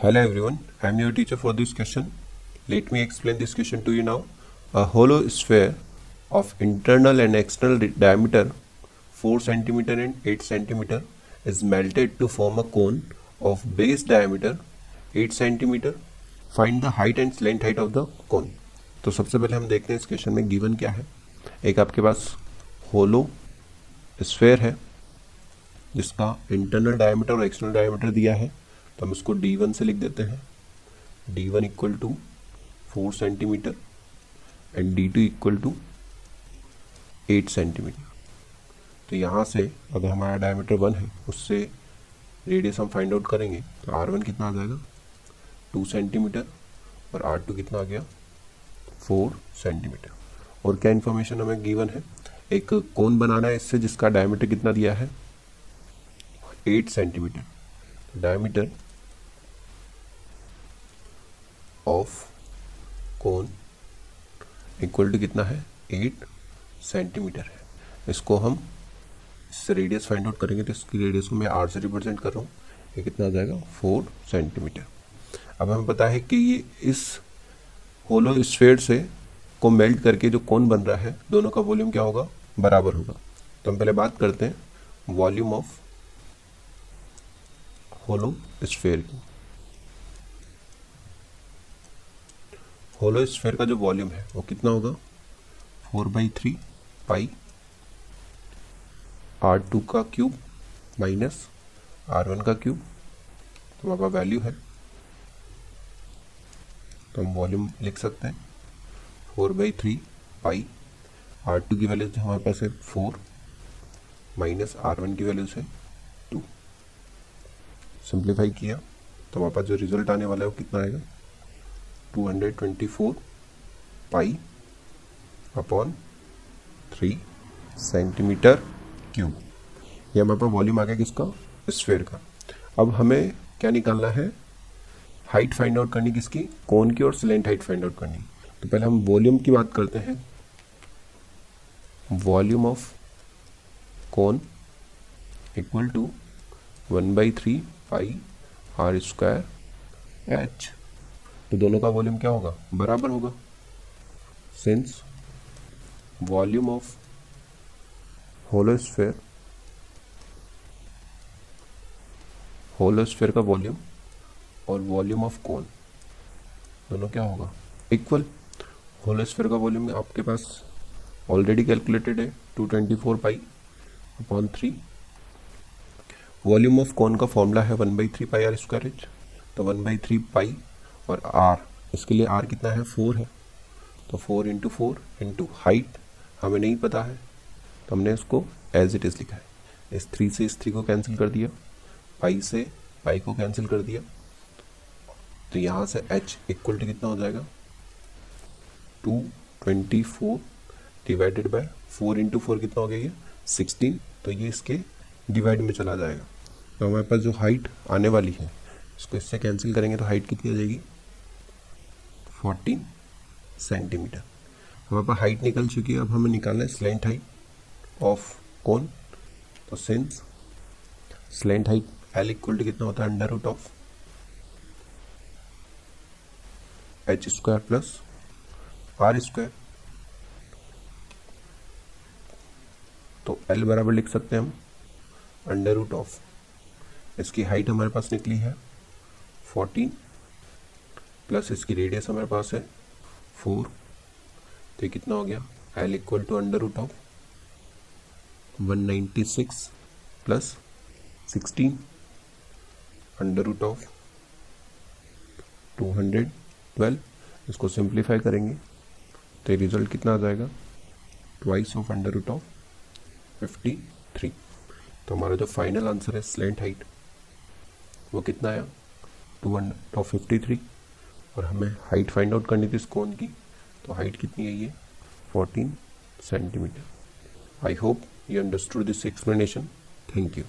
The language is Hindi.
Hello everyone, I am your teacher for this question. Let me explain this question to you now. A hollow sphere of internal and external diameter 4 cm and 8 cm is melted to form a cone of base diameter 8 cm. Find the height and slant height of the cone. तो सबसे पहले हम देखते हैं इस क्वेश्चन में गिवन क्या है एक आपके पास होलो स्फेयर है जिसका इंटरनल डायमीटर और एक्सटर्नल डायमीटर दिया है तो हम इसको डी वन से लिख देते हैं। D one equal to four centimetre and D two equal to eight centimetre तो यहाँ से अगर हमारा डायमीटर वन है, उससे रेडियस हम फाइंड आउट करेंगे तो आर वन कितना आ जाएगा? टू सेंटीमीटर और आर टू कितना आ गया? फोर सेंटीमीटर और क्या इन्फॉर्मेशन हमें गिवन है? एक कोन बनाना है इससे जिसका डायमीटर कितना दिया है? Eight centimetre diameter of cone equal to कितना है? एट सेंटीमीटर है। इसको हम इससे रेडियस फाइंड आउट करेंगे तो इसकी रेडियस को मैं आर से रिप्रेजेंट कर रहा हूँ। ये कितना आ जाएगा? फोर सेंटीमीटर अब हमें पता है कि ये इस होलो स्फेयर से को मेल्ट करके जो कोन बन रहा है, दोनों का वॉल्यूम क्या होगा? बराबर होगा। तो हम पहले बात करते हैं वॉल्यूम ऑफ़ होलो स्फेयर की। होलो स्फेयर का जो वॉल्यूम है, वो कितना होगा? Four by three pi R two का क्यूब माइनस आर वन का क्यूब तो पास वैल्यू है। तो हम वॉल्यूम लिख सकते हैं। Four by three pi R two की वैल्यू हमारे पास है फोर माइनस आर वन की वैल्यू है टू सिंप्लीफाई किया तो हमारे पास जो रिज़ल्ट आने वाला है, वो कितना आएगा? Two hundred twenty four pi upon three centimetre cube ये हमारे पास वॉल्यूम आ गया किसका? स्फेयर का। अब हमें क्या निकालना है? हाइट फाइंड आउट करनी किसकी? कौन की और सिलेंट हाइट फाइंड आउट करनी। तो पहले हम वॉल्यूम की बात करते हैं। Volume of cone equal to one by three pi r square h तो दोनों का वॉल्यूम क्या होगा? बराबर होगा। Since volume of hollow sphere hollow sphere का वॉल्यूम और वॉल्यूम ऑफ़ कोन दोनों क्या होगा? इक्वल होलोस्फेयर का वॉल्यूम आपके पास ऑलरेडी कैलकुलेटेड है two twenty four pi upon three volume of cone का फॉर्मूला है one by three pi R square तो वन बाई थ्री पाई और आर इसके लिए आर कितना है? फोर है। तो four into four into height हमें नहीं पता है। तो हमने इसको एज इट इज़ लिखा है। इस थ्री से इस थ्री को कैंसिल कर दिया। पाई से पाई को कैंसिल कर दिया। तो यहाँ से एच इक्वल टू कितना हो जाएगा? Two twenty four divided by four into four कितना हो गया ये? सिक्सटीन तो ये इसके डिवाइड में चला जाएगा। तो हमारे पास जो हाइट आने वाली है, इसको इससे कैंसिल करेंगे तो हाइट कितनी आ जाएगी? Fourteen centimetre. हमारे पास हाइट निकल चुकी है, अब हमें निकालना है स्लेंट हाइट ऑफ़ कौन तो since slant height L equal to कितना होता है? Under root of H square plus R square तो एल बराबर लिख सकते हैं हम। अंडर रूट ऑफ़ इसकी हाइट हमारे पास निकली है फोर्टीन प्लस इसकी रेडियस हमारे पास है फोर। तो ये कितना हो गया। L equal to under root of one ninety six plus sixteen under root of two hundred twelve इसको सिंप्लीफाई करेंगे। तो ये रिज़ल्ट कितना आ जाएगा? Twice of under root of fifty three तो हमारा जो फाइनल आंसर है स्लेंट हाइट वो कितना आया? Two hundred of fifty three और हमें हाइट फाइंड आउट करनी थी इस कोन की तो हाइट कितनी है ये? Fourteen centimetre I hope you understood this explanation thank you